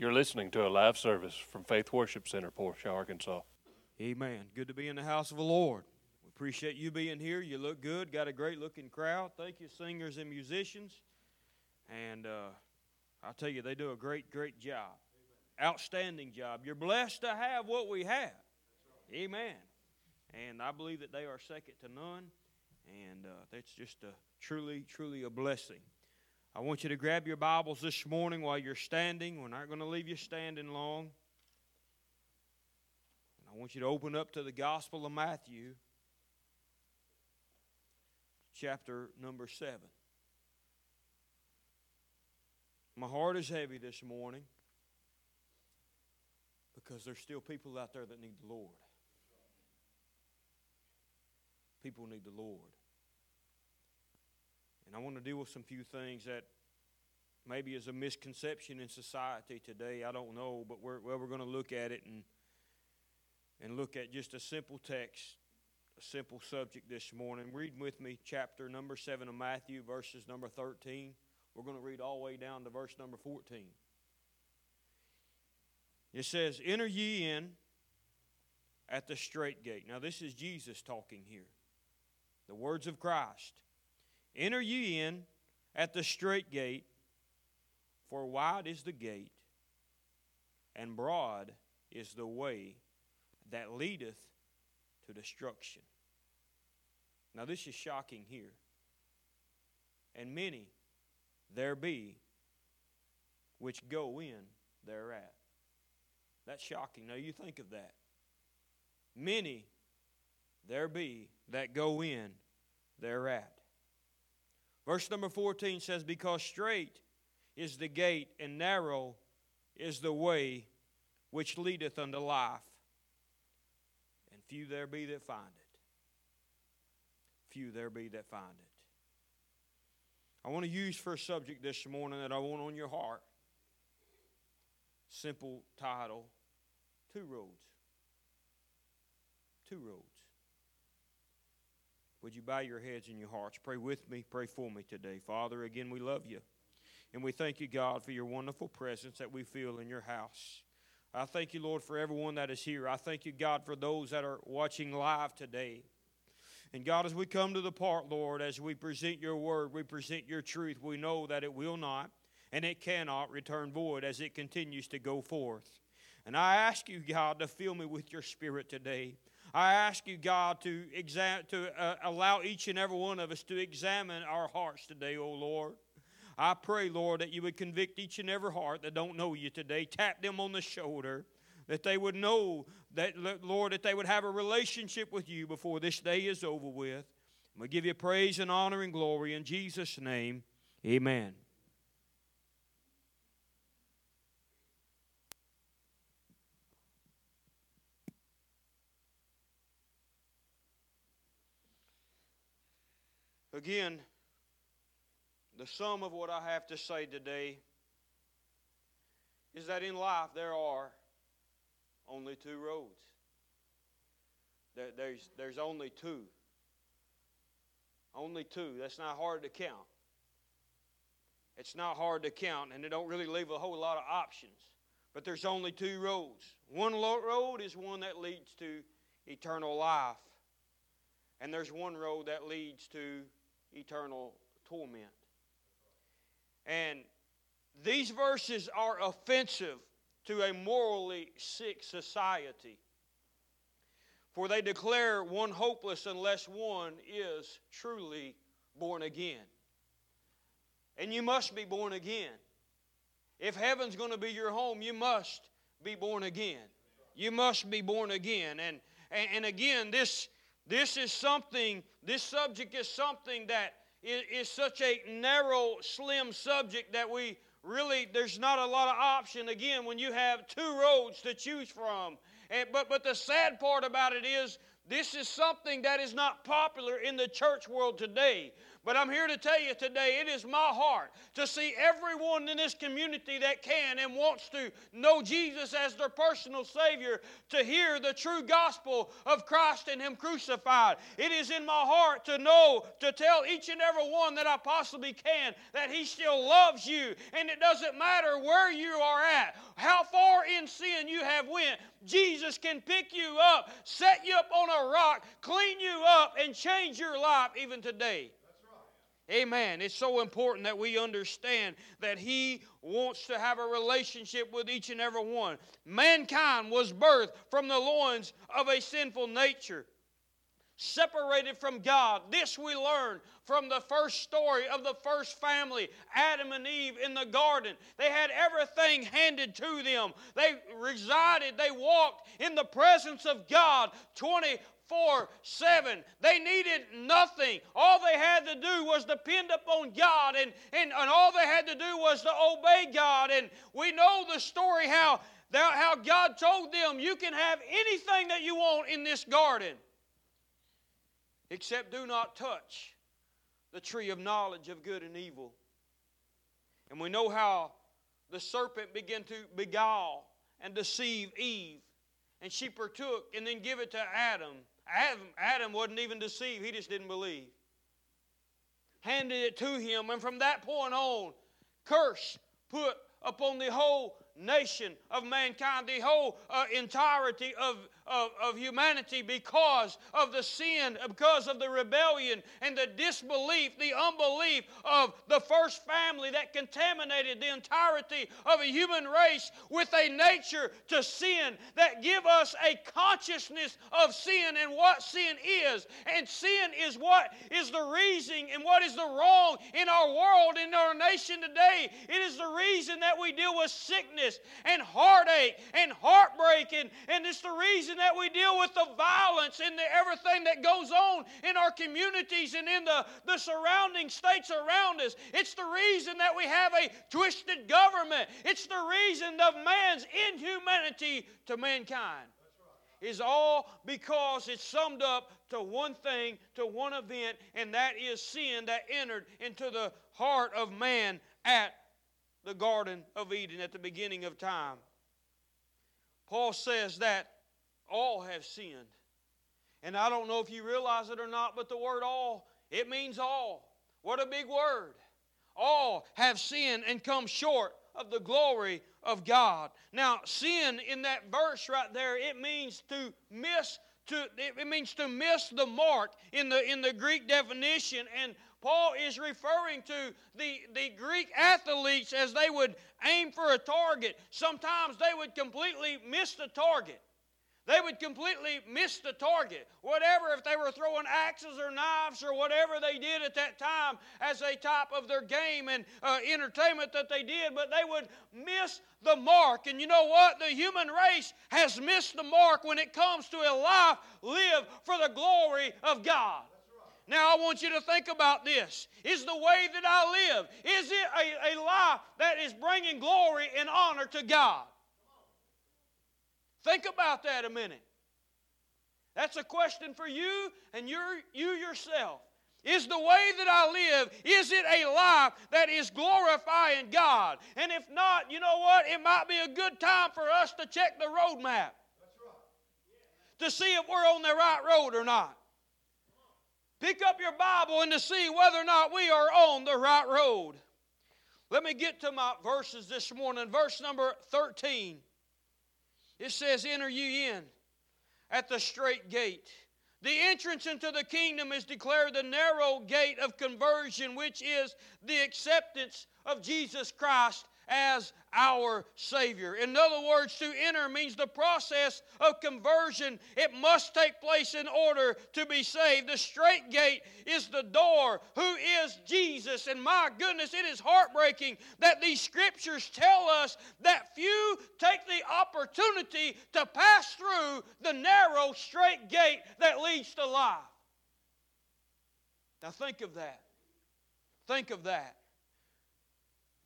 You're listening to a live service from Faith Worship Center, Portia, Arkansas. Amen. Good to be in the house of the Lord. We appreciate you being here. You look good. Got a great looking crowd. Thank you, singers and musicians. And uh, I'll tell you, they do a great, great job. Outstanding job. You're blessed to have what we have. Amen. And I believe that they are second to none. And uh, that's just a truly, truly a blessing. I want you to grab your Bibles this morning while you're standing. We're not going to leave you standing long. I want you to open up to the Gospel of Matthew, chapter number 7. My heart is heavy this morning because there's still people out there that need the Lord. People need the Lord. And I want to deal with some few things that maybe is a misconception in society today. I don't know, but we're, well, we're going to look at it and, and look at just a simple text, a simple subject this morning. Read with me chapter number 7 of Matthew, verses number 13. We're going to read all the way down to verse number 14. It says, Enter ye in at the straight gate. Now, this is Jesus talking here. The words of Christ. Enter ye in at the straight gate, for wide is the gate, and broad is the way that leadeth to destruction. Now, this is shocking here. And many there be which go in thereat. That's shocking. Now, you think of that. Many there be that go in thereat. Verse number 14 says, Because straight is the gate, and narrow is the way which leadeth unto life, and few there be that find it. Few there be that find it. I want to use for a subject this morning that I want on your heart. Simple title Two Roads. Two Roads. Would you bow your heads and your hearts? Pray with me, pray for me today. Father, again, we love you. And we thank you, God, for your wonderful presence that we feel in your house. I thank you, Lord, for everyone that is here. I thank you, God, for those that are watching live today. And God, as we come to the part, Lord, as we present your word, we present your truth, we know that it will not and it cannot return void as it continues to go forth. And I ask you, God, to fill me with your spirit today. I ask you, God, to, exam- to uh, allow each and every one of us to examine our hearts today, O Lord. I pray, Lord, that you would convict each and every heart that don't know you today. Tap them on the shoulder, that they would know that, Lord, that they would have a relationship with you before this day is over with. We give you praise and honor and glory in Jesus' name. Amen. Again, the sum of what I have to say today is that in life there are only two roads. There, there's, there's only two. Only two. That's not hard to count. It's not hard to count, and they don't really leave a whole lot of options. But there's only two roads. One road is one that leads to eternal life, and there's one road that leads to eternal torment. And these verses are offensive to a morally sick society. For they declare one hopeless unless one is truly born again. And you must be born again. If heaven's going to be your home, you must be born again. You must be born again. And, and, and again, this this is something, this subject is something that is, is such a narrow, slim subject that we really, there's not a lot of option again when you have two roads to choose from. And, but, but the sad part about it is this is something that is not popular in the church world today. But I'm here to tell you today, it is my heart to see everyone in this community that can and wants to know Jesus as their personal Savior to hear the true gospel of Christ and Him crucified. It is in my heart to know, to tell each and every one that I possibly can that He still loves you. And it doesn't matter where you are at, how far in sin you have went, Jesus can pick you up, set you up on a rock, clean you up, and change your life even today. Amen. It's so important that we understand that He wants to have a relationship with each and every one. Mankind was birthed from the loins of a sinful nature separated from God. This we learn from the first story of the first family, Adam and Eve in the garden. They had everything handed to them. They resided, they walked in the presence of God 24 7. They needed nothing. All they had to do was depend upon God, and, and, and all they had to do was to obey God. And we know the story how, how God told them, You can have anything that you want in this garden except do not touch the tree of knowledge of good and evil. And we know how the serpent began to beguile and deceive Eve. And she partook and then give it to Adam. Adam, Adam wasn't even deceived, he just didn't believe. Handed it to him, and from that point on, curse put upon the whole nation of mankind, the whole uh, entirety of, of, of humanity because of the sin, because of the rebellion and the disbelief, the unbelief of the first family that contaminated the entirety of a human race with a nature to sin that give us a consciousness of sin and what sin is. And sin is what is the reason and what is the wrong in our world, in our nation today. It is the reason that we deal with sickness and heartache and heartbreak and, and it's the reason that we deal with the violence and the, everything that goes on in our communities and in the, the surrounding states around us. It's the reason that we have a twisted government. It's the reason of man's inhumanity to mankind. Is all because it's summed up to one thing, to one event, and that is sin that entered into the heart of man at the Garden of Eden at the beginning of time. Paul says that all have sinned. And I don't know if you realize it or not, but the word all, it means all. What a big word. All have sinned and come short of the glory of God. Now, sin in that verse right there, it means to miss to it means to miss the mark in the in the Greek definition and Paul is referring to the, the Greek athletes as they would aim for a target. Sometimes they would completely miss the target. They would completely miss the target. Whatever, if they were throwing axes or knives or whatever they did at that time as a type of their game and uh, entertainment that they did, but they would miss the mark. And you know what? The human race has missed the mark when it comes to a life lived for the glory of God. Now, I want you to think about this. Is the way that I live, is it a, a life that is bringing glory and honor to God? Think about that a minute. That's a question for you and your, you yourself. Is the way that I live, is it a life that is glorifying God? And if not, you know what? It might be a good time for us to check the road map. To see if we're on the right road or not. Pick up your Bible and to see whether or not we are on the right road. Let me get to my verses this morning. Verse number 13. It says, Enter ye in at the straight gate. The entrance into the kingdom is declared the narrow gate of conversion, which is the acceptance of Jesus Christ as our Savior. In other words, to enter means the process of conversion. It must take place in order to be saved. The straight gate is the door, who is Jesus. And my goodness, it is heartbreaking that these scriptures tell us that few take the opportunity to pass through the narrow, straight gate that leads to life. Now, think of that. Think of that.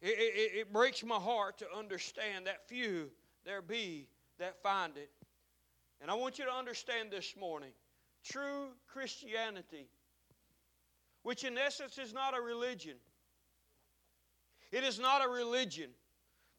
It, it, it breaks my heart to understand that few there be that find it. And I want you to understand this morning true Christianity, which in essence is not a religion, it is not a religion.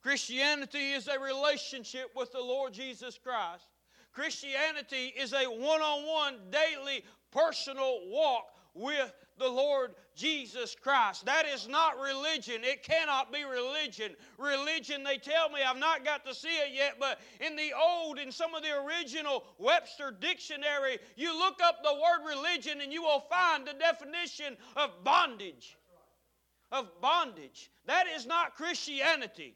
Christianity is a relationship with the Lord Jesus Christ. Christianity is a one on one, daily, personal walk with the Lord Jesus Christ. That is not religion. It cannot be religion. Religion, they tell me, I've not got to see it yet, but in the old, in some of the original Webster dictionary, you look up the word religion and you will find the definition of bondage. Of bondage. That is not Christianity.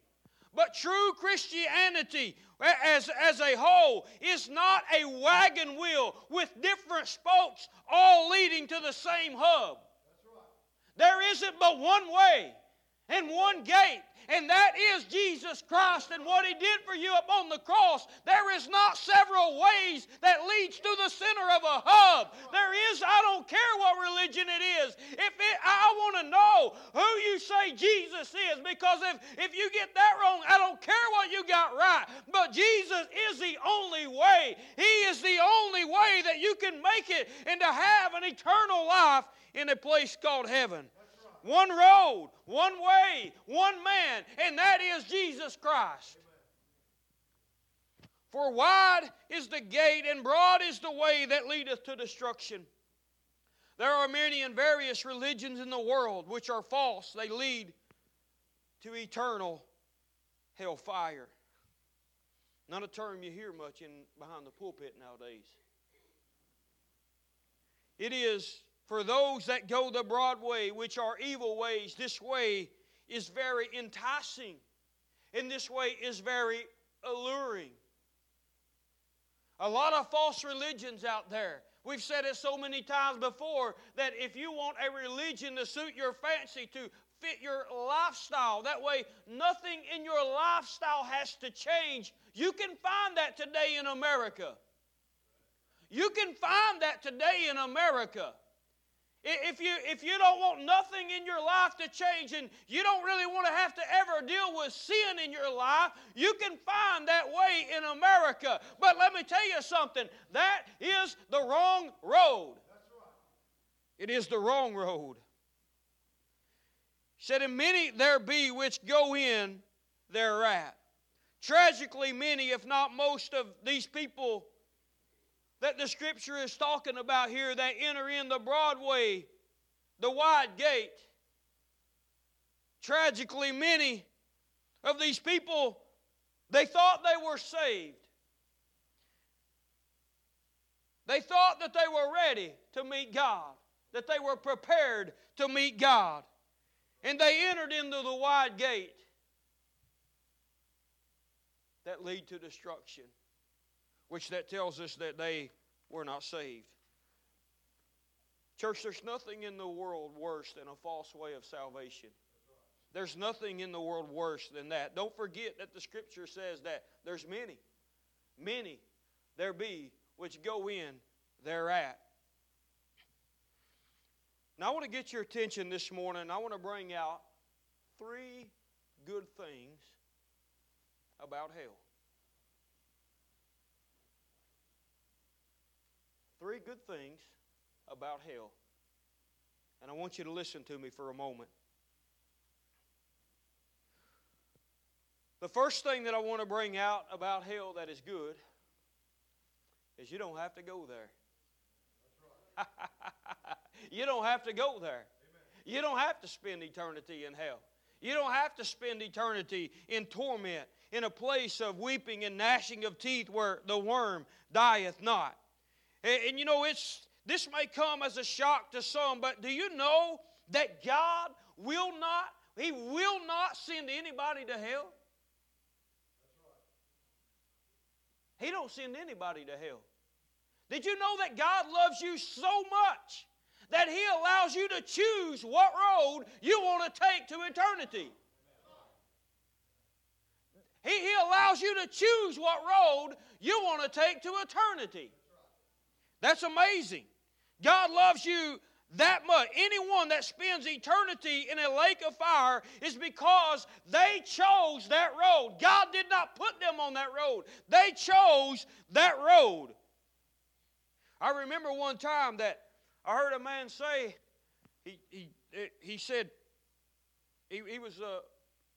But true Christianity as, as a whole is not a wagon wheel with different spokes all leading to the same hub. There isn't but one way and one gate and that is Jesus Christ and what He did for you upon the cross. There is not several ways that leads to the center of a hub. There is, I don't care what religion it is. If it, I want to know who you say Jesus is, because if, if you get that wrong, I don't care what you got right. But Jesus is the only way. He is the only way that you can make it and to have an eternal life in a place called heaven one road, one way, one man, and that is Jesus Christ. For wide is the gate and broad is the way that leadeth to destruction. There are many and various religions in the world which are false. They lead to eternal hellfire. Not a term you hear much in behind the pulpit nowadays. It is for those that go the broad way, which are evil ways, this way is very enticing. And this way is very alluring. A lot of false religions out there. We've said it so many times before that if you want a religion to suit your fancy, to fit your lifestyle, that way nothing in your lifestyle has to change, you can find that today in America. You can find that today in America. If you, if you don't want nothing in your life to change and you don't really want to have to ever deal with sin in your life, you can find that way in America. But let me tell you something that is the wrong road. It is the wrong road. Said, And many there be which go in thereat. Tragically, many, if not most, of these people that the scripture is talking about here that enter in the broad way, the wide gate. Tragically, many of these people, they thought they were saved. They thought that they were ready to meet God, that they were prepared to meet God. And they entered into the wide gate that lead to destruction which that tells us that they were not saved. Church, there's nothing in the world worse than a false way of salvation. There's nothing in the world worse than that. Don't forget that the scripture says that there's many, many there be which go in thereat. Now, I want to get your attention this morning. I want to bring out three good things about hell. Three good things about hell. And I want you to listen to me for a moment. The first thing that I want to bring out about hell that is good is you don't have to go there. you don't have to go there. You don't have to spend eternity in hell. You don't have to spend eternity in torment, in a place of weeping and gnashing of teeth where the worm dieth not. And, and you know, it's this may come as a shock to some, but do you know that God will not, He will not send anybody to hell? He don't send anybody to hell. Did you know that God loves you so much that He allows you to choose what road you want to take to eternity? He, he allows you to choose what road you want to take to eternity. That's amazing. God loves you that much. Anyone that spends eternity in a lake of fire is because they chose that road. God did not put them on that road, they chose that road. I remember one time that I heard a man say, he, he, he said, he, he was, uh,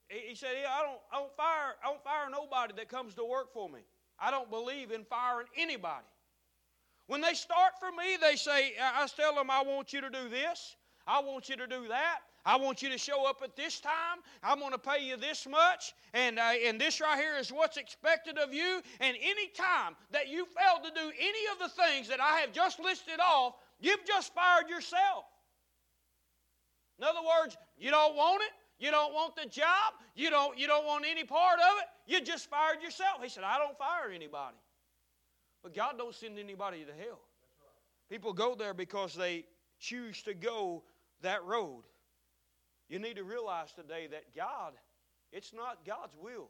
he, said, yeah, I don't, I don't fire, I don't fire nobody that comes to work for me. I don't believe in firing anybody. When they start for me, they say, I tell them, I want you to do this, I want you to do that. I want you to show up at this time. I'm going to pay you this much, and, uh, and this right here is what's expected of you. And any time that you fail to do any of the things that I have just listed off, you've just fired yourself. In other words, you don't want it, you don't want the job, you don't, you don't want any part of it, you just fired yourself. He said, I don't fire anybody. But God don't send anybody to hell. People go there because they choose to go that road. You need to realize today that God, it's not God's will.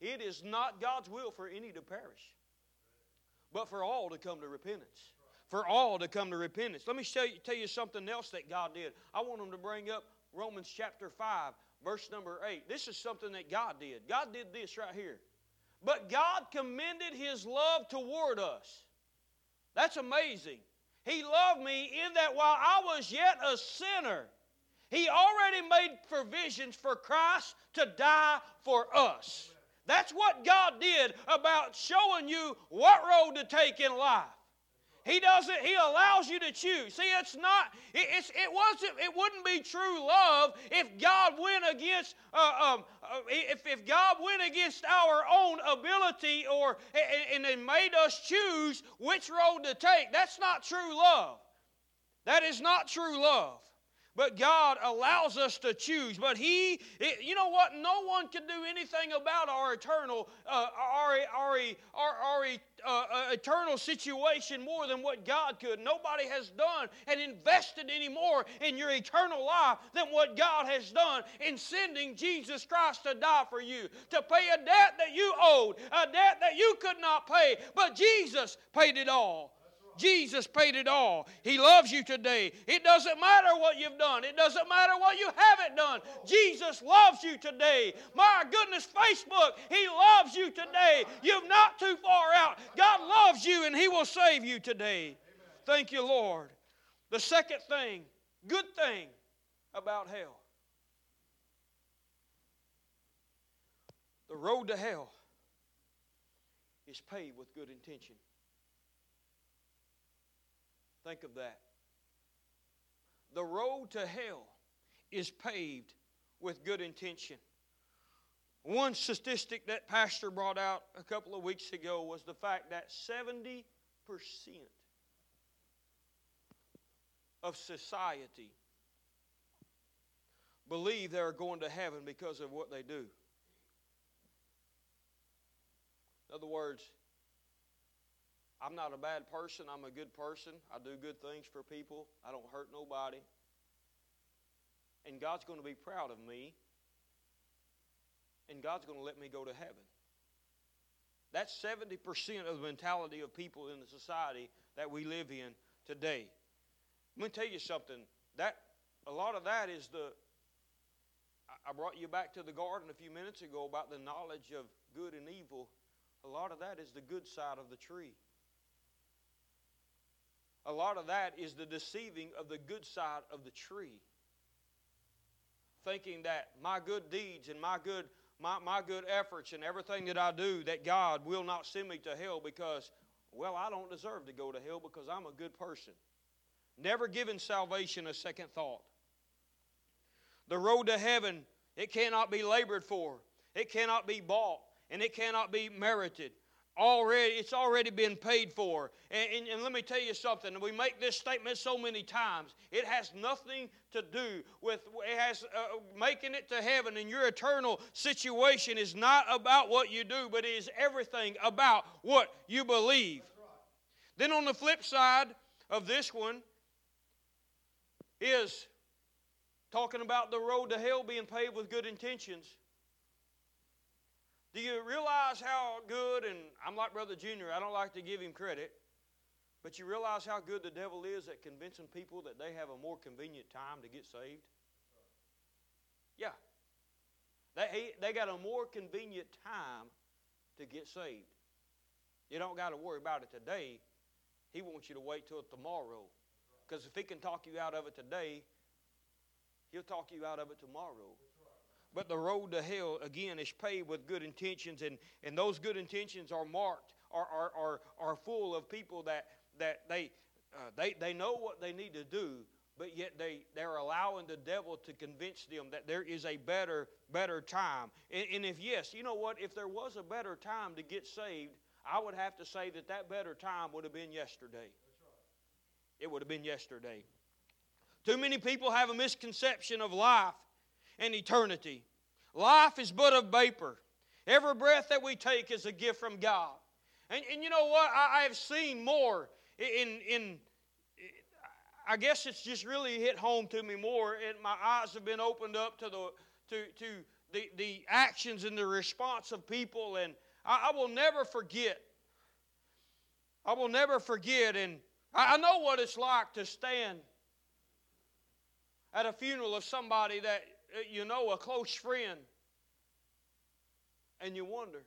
It is not God's will for any to perish, but for all to come to repentance. For all to come to repentance. Let me tell you, tell you something else that God did. I want them to bring up Romans chapter 5, verse number 8. This is something that God did. God did this right here. But God commended His love toward us. That's amazing. He loved me in that while I was yet a sinner, He already made provisions for Christ to die for us. That's what God did about showing you what road to take in life. He doesn't. He allows you to choose. See, it's not. It, it's, it wasn't. It wouldn't be true love if God went against. Uh, um, uh, if, if God went against our own ability, or and, and made us choose which road to take. That's not true love. That is not true love. But God allows us to choose. But He, it, you know what? No one can do anything about our eternal, uh, our, our, our, our uh, uh, eternal situation more than what God could. Nobody has done and invested any more in your eternal life than what God has done in sending Jesus Christ to die for you, to pay a debt that you owed, a debt that you could not pay. But Jesus paid it all. Jesus paid it all. He loves you today. It doesn't matter what you've done, it doesn't matter what you haven't done. Jesus loves you today. My goodness, Facebook, He loves you today. You're not too far out. God loves you and He will save you today. Thank you, Lord. The second thing, good thing about hell. The road to hell is paved with good intention. Think of that. The road to hell is paved with good intention. One statistic that Pastor brought out a couple of weeks ago was the fact that 70% of society believe they're going to heaven because of what they do. In other words, I'm not a bad person. I'm a good person. I do good things for people. I don't hurt nobody. And God's going to be proud of me. And God's going to let me go to heaven. That's 70% of the mentality of people in the society that we live in today. Let me tell you something. That a lot of that is the I brought you back to the garden a few minutes ago about the knowledge of good and evil. A lot of that is the good side of the tree a lot of that is the deceiving of the good side of the tree. Thinking that my good deeds and my good, my, my good efforts and everything that I do, that God will not send me to hell because, well, I don't deserve to go to hell because I'm a good person. Never giving salvation a second thought. The road to heaven, it cannot be labored for, it cannot be bought, and it cannot be merited already it's already been paid for. And, and, and, let me tell you something. We make this statement so many times. It has nothing to do with it has uh, making it to heaven and your eternal situation is not about what you do but it is everything about what you believe. Right. then on the flip side of this one is talking about the road to hell being paved with good intentions do you realize how good, and I'm like Brother Junior, I don't like to give him credit, but you realize how good the devil is at convincing people that they have a more convenient time to get saved? Yeah. They, they got a more convenient time to get saved. You don't got to worry about it today. He wants you to wait till tomorrow. Because if he can talk you out of it today, he'll talk you out of it tomorrow. But the road to hell, again, is paved with good intentions, and, and those good intentions are marked, are, are, are, are full of people that, that they, uh, they, they know what they need to do, but yet they, they're allowing the devil to convince them that there is a better, better time. And, and if yes, you know what? If there was a better time to get saved, I would have to say that that better time would have been yesterday. It would have been yesterday. Too many people have a misconception of life and eternity. Life is but a vapor. Every breath that we take is a gift from God. And, and you know what? I, I have seen more in, in, I guess it's just really hit home to me more, and my eyes have been opened up to the, to, to the, the actions and the response of people, and I, I will never forget. I will never forget, and I, I know what it's like to stand at a funeral of somebody that Uh, you know, a close friend, and you wonder,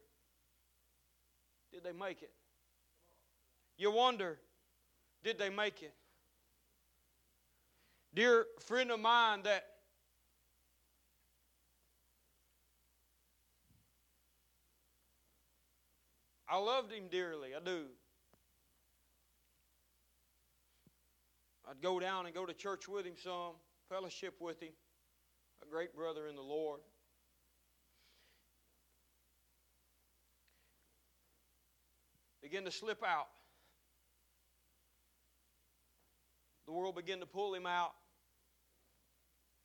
did they make it? You wonder, did they make it? Dear friend of mine that I loved him dearly, I do. I'd go down and go to church with him some, fellowship with him great brother in the Lord. Began to slip out. The world began to pull him out.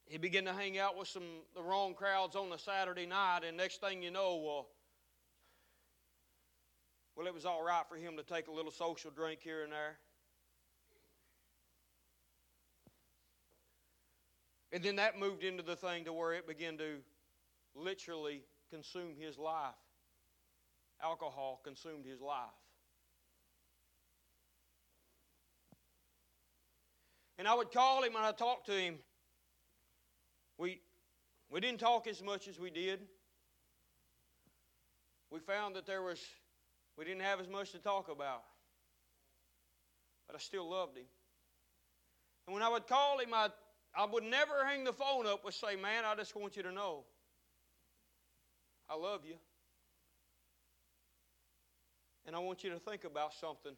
He began to hang out with some the wrong crowds on a Saturday night, and next thing you know, well, well, it was all right for him to take a little social drink here and there. And then that moved into the thing to where it began to literally consume his life. Alcohol consumed his life. And I would call him and I'd talk to him. We, we didn't talk as much as we did. We found that there was, we didn't have as much to talk about. But I still loved him. And when I would call him, I'd I would never hang the phone up with say, man, I just want you to know I love you. And I want you to think about something.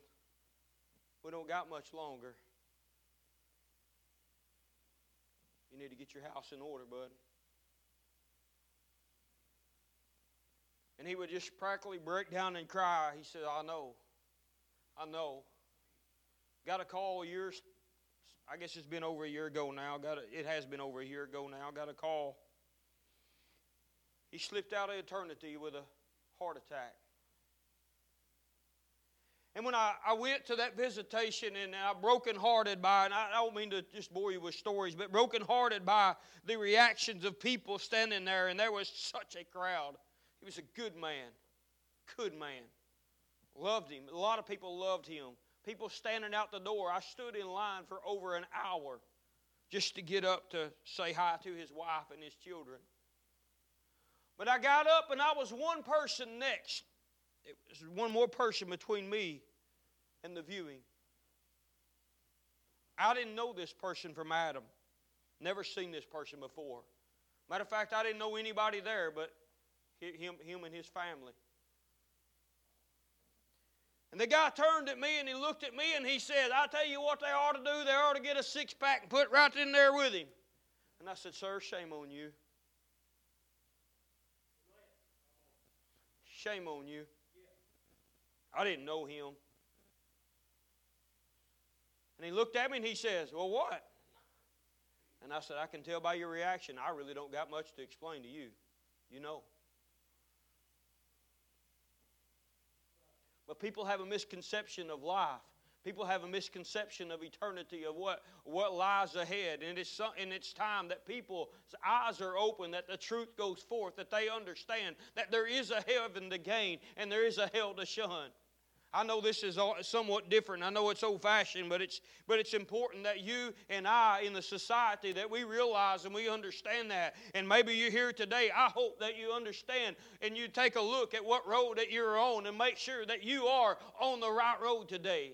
We don't got much longer. You need to get your house in order, bud. And he would just practically break down and cry. He said, I know. I know. Got a call years I guess it's been over a year ago now. Got a, it has been over a year ago now. Got a call. He slipped out of eternity with a heart attack. And when I, I went to that visitation and I brokenhearted by, and I, I don't mean to just bore you with stories, but brokenhearted by the reactions of people standing there, and there was such a crowd. He was a good man, good man. Loved him. A lot of people loved him people standing out the door. I stood in line for over an hour just to get up to say hi to his wife and his children. But I got up and I was one person next. It was one more person between me and the viewing. I didn't know this person from Adam. Never seen this person before. Matter of fact, I didn't know anybody there but him, him and his family. And the guy turned at me and he looked at me and he said, I tell you what they ought to do. They ought to get a six pack and put right in there with him. And I said, Sir, shame on you. Shame on you. I didn't know him. And he looked at me and he says, Well, what? And I said, I can tell by your reaction, I really don't got much to explain to you. You know. But people have a misconception of life. People have a misconception of eternity, of what, what lies ahead. And it's, and it's time that people's eyes are open, that the truth goes forth, that they understand that there is a heaven to gain and there is a hell to shun. I know this is somewhat different. I know it's old fashioned, but it's, but it's important that you and I in the society that we realize and we understand that. And maybe you're here today. I hope that you understand and you take a look at what road that you're on and make sure that you are on the right road today.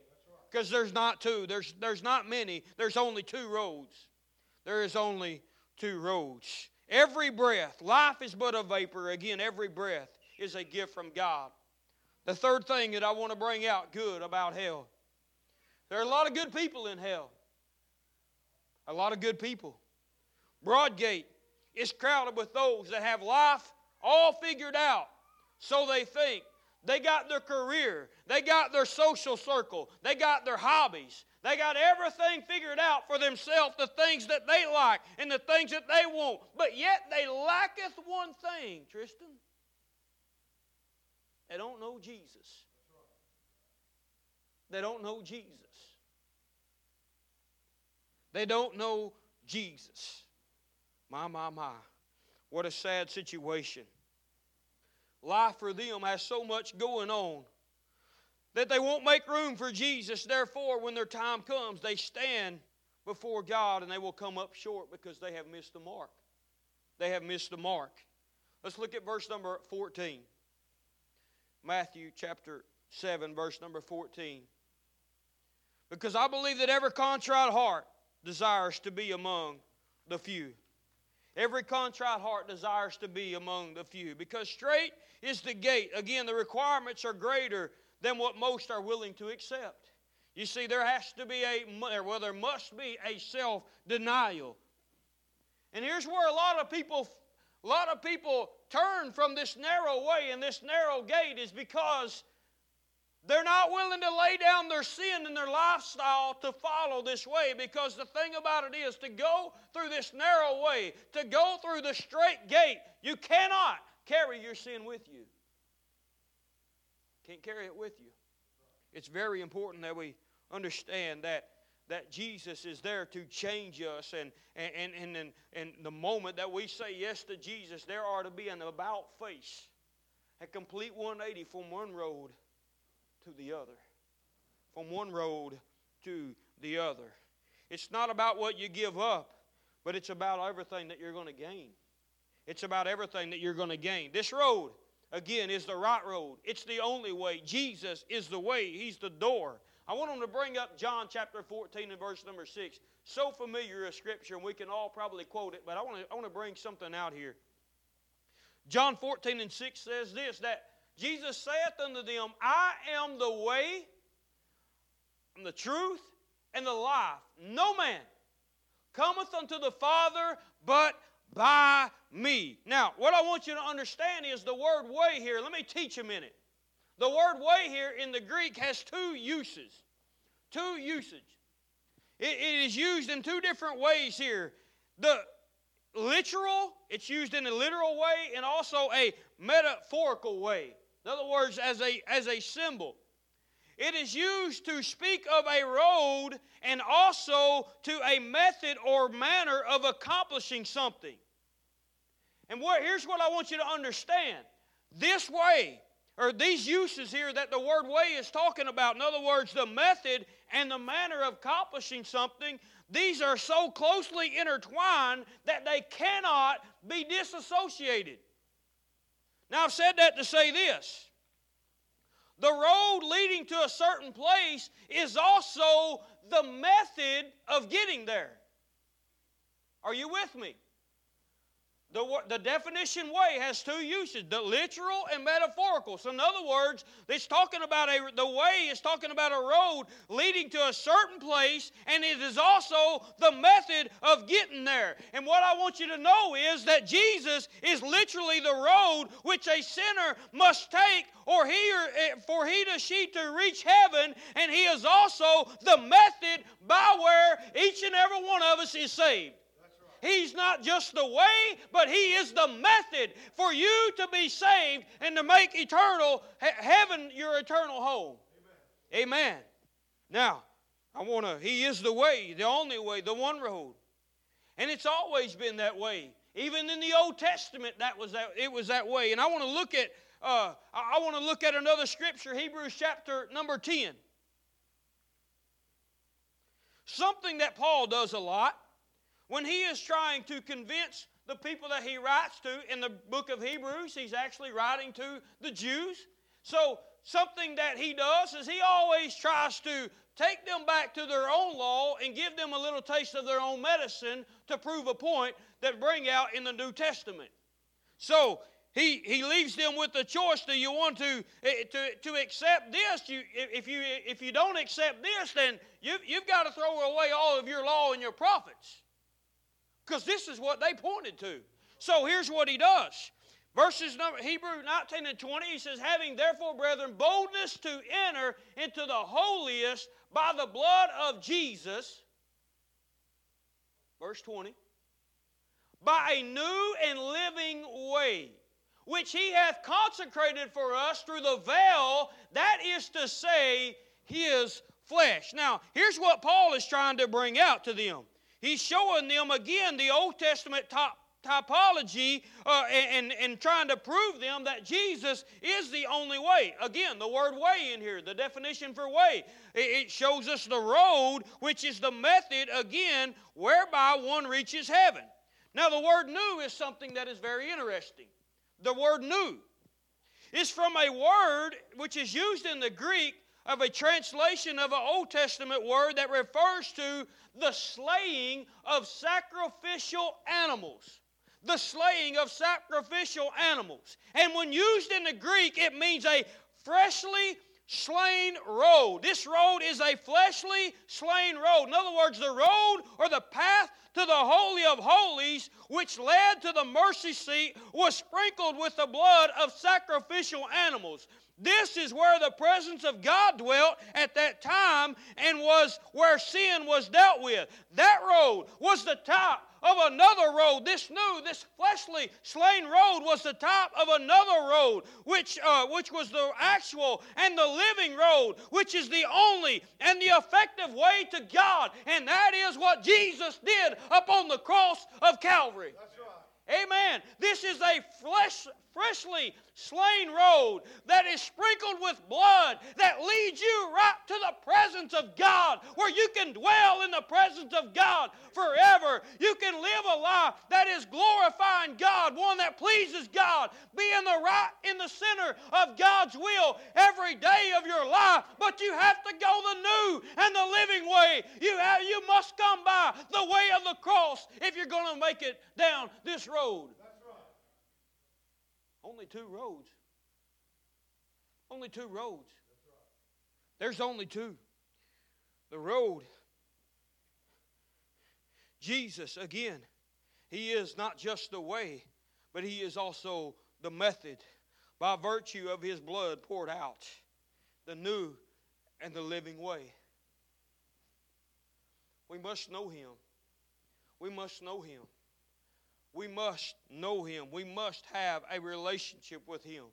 Because there's not two, there's, there's not many, there's only two roads. There is only two roads. Every breath, life is but a vapor. Again, every breath is a gift from God. The third thing that I want to bring out good about hell. There are a lot of good people in hell. A lot of good people. Broadgate is crowded with those that have life all figured out. So they think. They got their career. They got their social circle. They got their hobbies. They got everything figured out for themselves, the things that they like and the things that they want. But yet they lacketh one thing, Tristan. They don't know Jesus. They don't know Jesus. They don't know Jesus. My, my, my. What a sad situation. Life for them has so much going on that they won't make room for Jesus. Therefore, when their time comes, they stand before God and they will come up short because they have missed the mark. They have missed the mark. Let's look at verse number 14. Matthew chapter 7, verse number 14. Because I believe that every contrite heart desires to be among the few. Every contrite heart desires to be among the few. Because straight is the gate. Again, the requirements are greater than what most are willing to accept. You see, there has to be a, well, there must be a self denial. And here's where a lot of people, a lot of people turn from this narrow way and this narrow gate is because they're not willing to lay down their sin and their lifestyle to follow this way because the thing about it is to go through this narrow way, to go through the straight gate, you cannot carry your sin with you. Can't carry it with you. It's very important that we understand that that Jesus is there to change us. And, and, and, and, and the moment that we say yes to Jesus, there are to be an about face, a complete 180 from one road to the other. From one road to the other. It's not about what you give up, but it's about everything that you're going to gain. It's about everything that you're going to gain. This road, again, is the right road. It's the only way. Jesus is the way, He's the door. I want them to bring up John chapter 14 and verse number 6. So familiar a scripture, and we can all probably quote it, but I want to, I want to bring something out here. John 14 and 6 says this that Jesus saith unto them, I am the way, and the truth, and the life. No man cometh unto the Father but by me. Now, what I want you to understand is the word way here. Let me teach a minute. The word way here in the Greek has two uses. Two usage. It, it is used in two different ways here. The literal, it's used in a literal way, and also a metaphorical way. In other words, as a, as a symbol. It is used to speak of a road and also to a method or manner of accomplishing something. And what, here's what I want you to understand this way or these uses here that the word way is talking about, in other words, the method and the manner of accomplishing something, these are so closely intertwined that they cannot be disassociated. Now, I've said that to say this the road leading to a certain place is also the method of getting there. Are you with me? The, the definition way has two uses the literal and metaphorical. So, in other words, it's talking about a, the way is talking about a road leading to a certain place, and it is also the method of getting there. And what I want you to know is that Jesus is literally the road which a sinner must take or he or, eh, for he to she to reach heaven, and he is also the method by where each and every one of us is saved. He's not just the way, but He is the method for you to be saved and to make eternal heaven your eternal home. Amen. Amen. Now, I want to, He is the way, the only way, the one road. And it's always been that way. Even in the Old Testament, that was that, it was that way. And I want to look at, uh, I want to look at another scripture, Hebrews chapter number 10. Something that Paul does a lot when he is trying to convince the people that he writes to in the book of Hebrews, he's actually writing to the Jews. So, something that he does is he always tries to take them back to their own law and give them a little taste of their own medicine to prove a point that bring out in the New Testament. So, he, he leaves them with the choice do you want to, eh, to, to accept this you, if, you, if you don't accept this then you, you've got to throw away all of your law and your prophets because this is what they pointed to so here's what he does verses number hebrew 19 and 20 he says having therefore brethren boldness to enter into the holiest by the blood of jesus verse 20 by a new and living way which he hath consecrated for us through the veil, that is to say, his flesh. Now, here's what Paul is trying to bring out to them. He's showing them again the Old Testament type, typology uh, and, and trying to prove them that Jesus is the only way. Again, the word way in here, the definition for way, it shows us the road, which is the method, again, whereby one reaches heaven. Now, the word new is something that is very interesting. The word new is from a word which is used in the Greek of a translation of an Old Testament word that refers to the slaying of sacrificial animals. The slaying of sacrificial animals. And when used in the Greek, it means a freshly slain road. This road is a fleshly slain road. In other words, the road or the path to the Holy of Holies, which led to the mercy seat, was sprinkled with the blood of sacrificial animals. This is where the presence of God dwelt at that time and was where sin was dealt with. That road was the type of another road. This new, this fleshly slain road was the type of another road, which, uh, which was the actual and the living road, which is the only and the effective way to God. And that is what Jesus did upon the cross of Calvary. Amen. This is a flesh, freshly slain road that is sprinkled with blood that leads you right to the presence of God, where you can dwell in the presence of God forever. You can live a life that is glorifying God, one that pleases God, be in the right in the center of God's will every day of your life. But you have to go the new and the living way. You have, you must come by the way of the cross if you're going to make it down this road. Only two roads. Only two roads. There's only two. The road. Jesus, again, He is not just the way, but He is also the method by virtue of His blood poured out, the new and the living way. We must know Him. We must know Him. We must know Him. We must have a relationship with Him.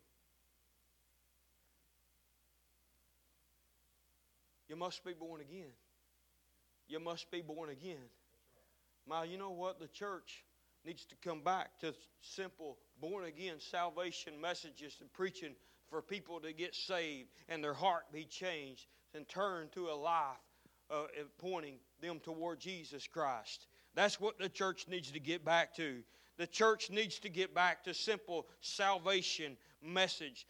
You must be born again. You must be born again. Now, you know what? The church needs to come back to simple born again salvation messages and preaching for people to get saved and their heart be changed and turn to a life uh, pointing them toward Jesus Christ. That's what the church needs to get back to. The church needs to get back to simple salvation message.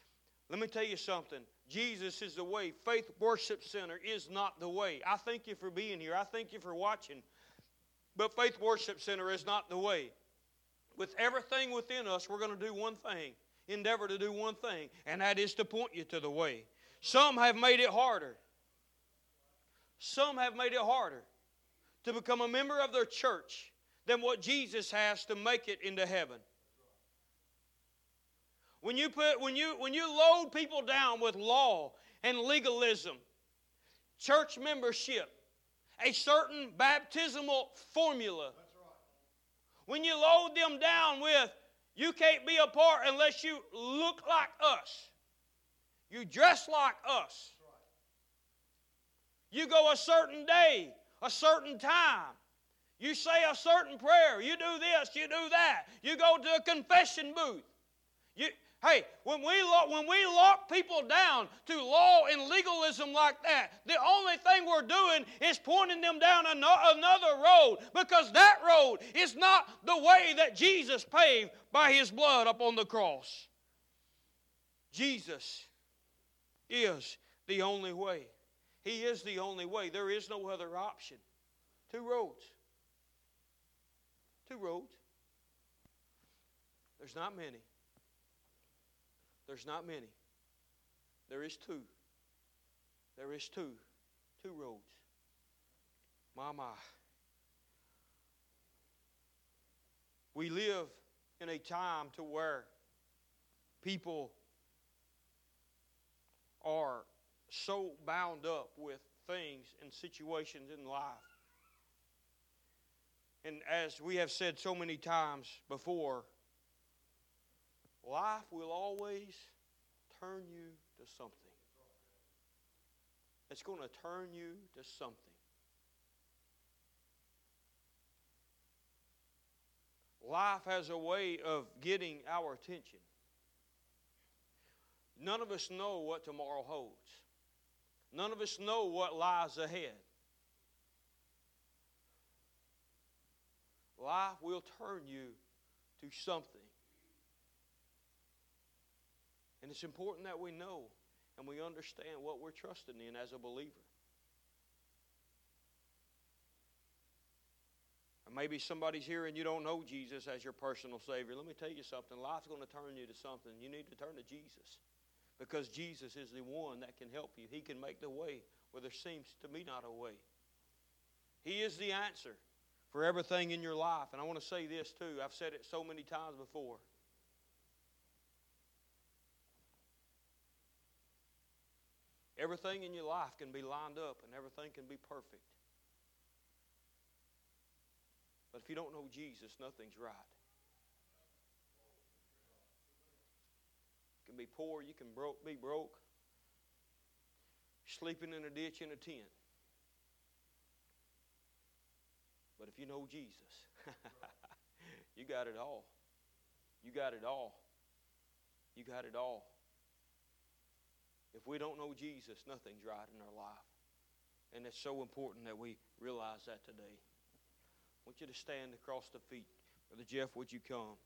Let me tell you something. Jesus is the way. Faith Worship Center is not the way. I thank you for being here. I thank you for watching. But Faith Worship Center is not the way. With everything within us, we're going to do one thing endeavor to do one thing, and that is to point you to the way. Some have made it harder. Some have made it harder to become a member of their church than what Jesus has to make it into heaven. When you put when you when you load people down with law and legalism, church membership, a certain baptismal formula. When you load them down with you can't be a part unless you look like us. You dress like us. You go a certain day a certain time. You say a certain prayer. You do this, you do that. You go to a confession booth. You, hey, when we, lock, when we lock people down to law and legalism like that, the only thing we're doing is pointing them down another road because that road is not the way that Jesus paved by his blood upon the cross. Jesus is the only way. He is the only way. There is no other option. Two roads. Two roads. There's not many. There's not many. There is two. There is two. Two roads. My. We live in a time to where people are so bound up with things and situations in life. And as we have said so many times before, life will always turn you to something. It's going to turn you to something. Life has a way of getting our attention. None of us know what tomorrow holds. None of us know what lies ahead. Life will turn you to something. And it's important that we know and we understand what we're trusting in as a believer. And maybe somebody's here and you don't know Jesus as your personal Savior. Let me tell you something. Life's going to turn you to something. You need to turn to Jesus because Jesus is the one that can help you. He can make the way where there seems to be not a way. He is the answer for everything in your life. And I want to say this too. I've said it so many times before. Everything in your life can be lined up and everything can be perfect. But if you don't know Jesus, nothing's right. You can be poor, you can broke, be broke, sleeping in a ditch in a tent. But if you know Jesus, you got it all. You got it all. You got it all. If we don't know Jesus, nothing's right in our life. And it's so important that we realize that today. I want you to stand across the feet. Brother Jeff, would you come?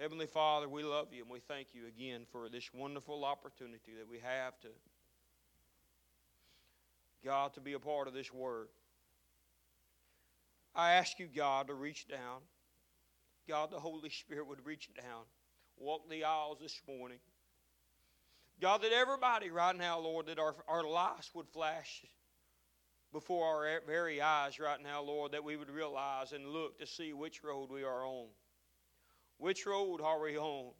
Heavenly Father, we love you and we thank you again for this wonderful opportunity that we have to, God, to be a part of this word. I ask you, God, to reach down. God, the Holy Spirit would reach down, walk the aisles this morning. God, that everybody right now, Lord, that our, our lives would flash before our very eyes right now, Lord, that we would realize and look to see which road we are on. Which road are we on?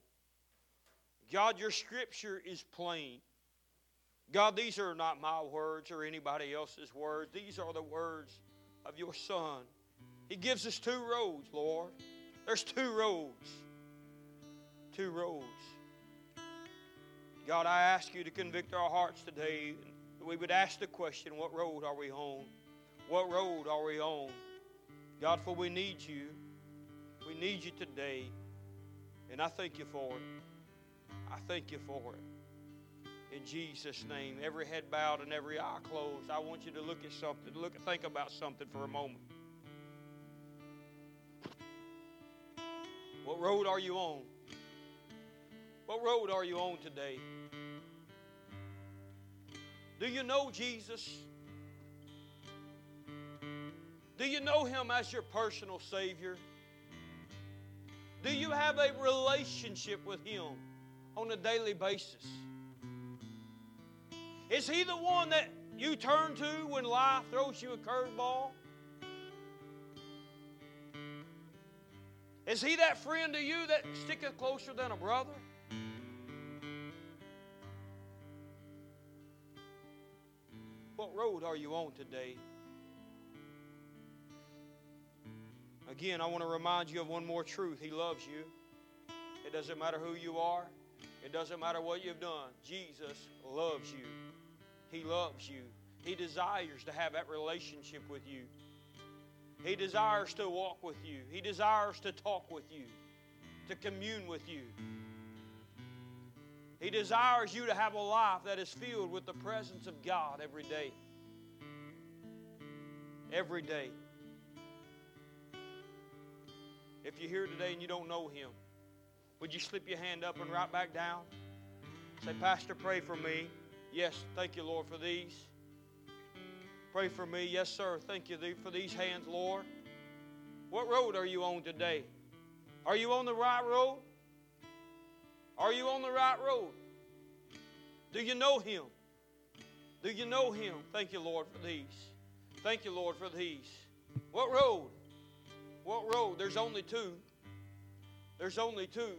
God, your scripture is plain. God, these are not my words or anybody else's words. These are the words of your Son. He gives us two roads, Lord. There's two roads. Two roads. God, I ask you to convict our hearts today. We would ask the question what road are we on? What road are we on? God, for we need you. We need you today. And I thank you for it. I thank you for it. In Jesus' name, every head bowed and every eye closed. I want you to look at something, look, think about something for a moment. What road are you on? What road are you on today? Do you know Jesus? Do you know Him as your personal Savior? Do you have a relationship with Him on a daily basis? Is He the one that you turn to when life throws you a curveball? Is He that friend to you that sticketh closer than a brother? What road are you on today? Again, I want to remind you of one more truth. He loves you. It doesn't matter who you are, it doesn't matter what you've done. Jesus loves you. He loves you. He desires to have that relationship with you. He desires to walk with you. He desires to talk with you, to commune with you. He desires you to have a life that is filled with the presence of God every day. Every day. If you're here today and you don't know Him, would you slip your hand up and right back down? Say, Pastor, pray for me. Yes, thank you, Lord, for these. Pray for me. Yes, sir. Thank you for these hands, Lord. What road are you on today? Are you on the right road? Are you on the right road? Do you know Him? Do you know Him? Thank you, Lord, for these. Thank you, Lord, for these. What road? What road? There's only two. There's only two.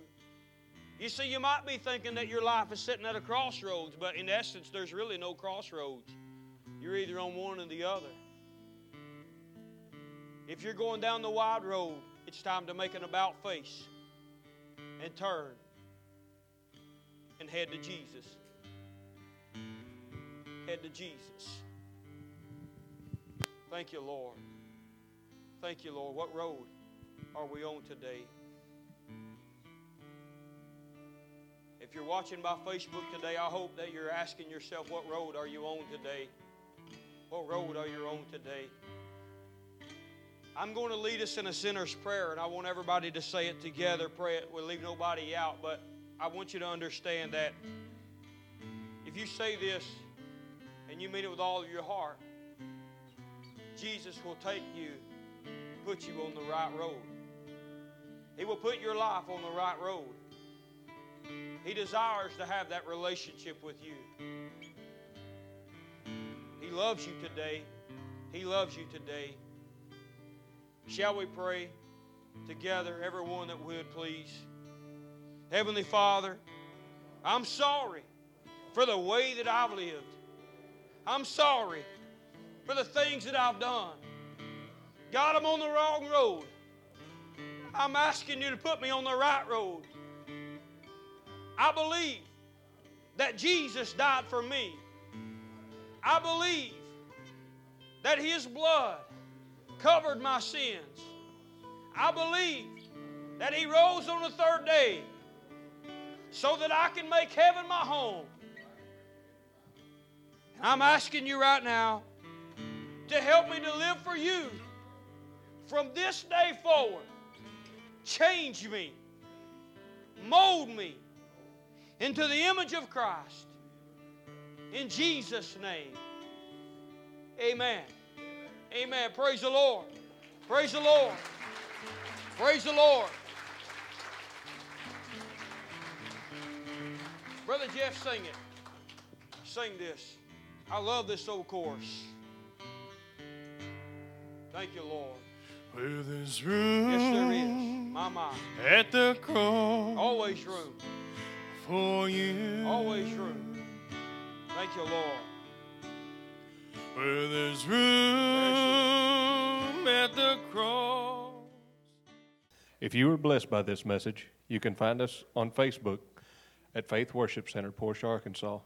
You see, you might be thinking that your life is sitting at a crossroads, but in essence, there's really no crossroads. You're either on one or the other. If you're going down the wide road, it's time to make an about face and turn and head to Jesus. Head to Jesus. Thank you, Lord. Thank you, Lord. What road are we on today? If you're watching by Facebook today, I hope that you're asking yourself, what road are you on today? What road are you on today? I'm going to lead us in a sinner's prayer, and I want everybody to say it together. Pray it. We'll leave nobody out, but I want you to understand that if you say this and you mean it with all of your heart, Jesus will take you, put you on the right road. He will put your life on the right road. He desires to have that relationship with you. He loves you today. He loves you today. Shall we pray together, everyone that would, please? Heavenly Father, I'm sorry for the way that I've lived. I'm sorry for the things that I've done. God, I'm on the wrong road. I'm asking you to put me on the right road. I believe that Jesus died for me. I believe that His blood covered my sins. I believe that He rose on the third day so that I can make heaven my home. And I'm asking you right now to help me to live for you from this day forward. Change me, mold me into the image of Christ. In Jesus' name, amen. Amen. Praise the Lord. Praise the Lord. Praise the Lord. Brother Jeff, sing it. Sing this. I love this old chorus. Thank you, Lord. Where there's room Yes, there is. My, my. at the cross Always room. for you. Always room. Thank you, Lord. Where there's room at the cross. If you were blessed by this message, you can find us on Facebook at Faith Worship Center, Portia, Arkansas.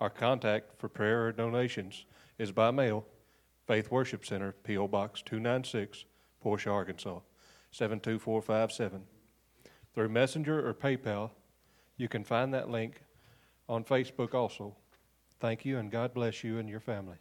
Our contact for prayer or donations is by mail, Faith Worship Center, P.O. Box 296, Portia, Arkansas 72457. Through Messenger or PayPal, you can find that link on Facebook also. Thank you, and God bless you and your family.